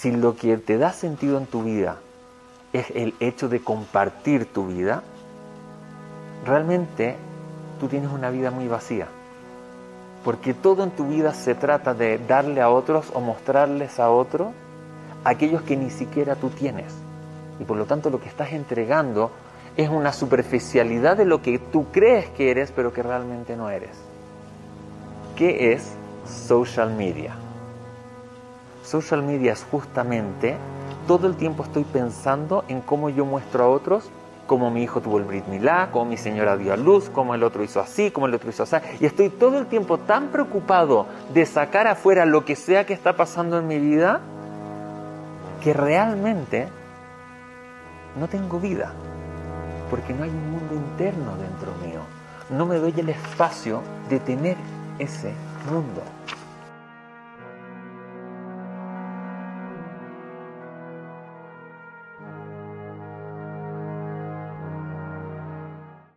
Si lo que te da sentido en tu vida es el hecho de compartir tu vida, realmente tú tienes una vida muy vacía. Porque todo en tu vida se trata de darle a otros o mostrarles a otros aquellos que ni siquiera tú tienes. Y por lo tanto lo que estás entregando es una superficialidad de lo que tú crees que eres, pero que realmente no eres. ¿Qué es social media? Social media es justamente todo el tiempo estoy pensando en cómo yo muestro a otros cómo mi hijo tuvo el Brit Milá, cómo mi señora dio a luz, cómo el otro hizo así, cómo el otro hizo así. Y estoy todo el tiempo tan preocupado de sacar afuera lo que sea que está pasando en mi vida que realmente no tengo vida, porque no hay un mundo interno dentro mío. No me doy el espacio de tener ese mundo.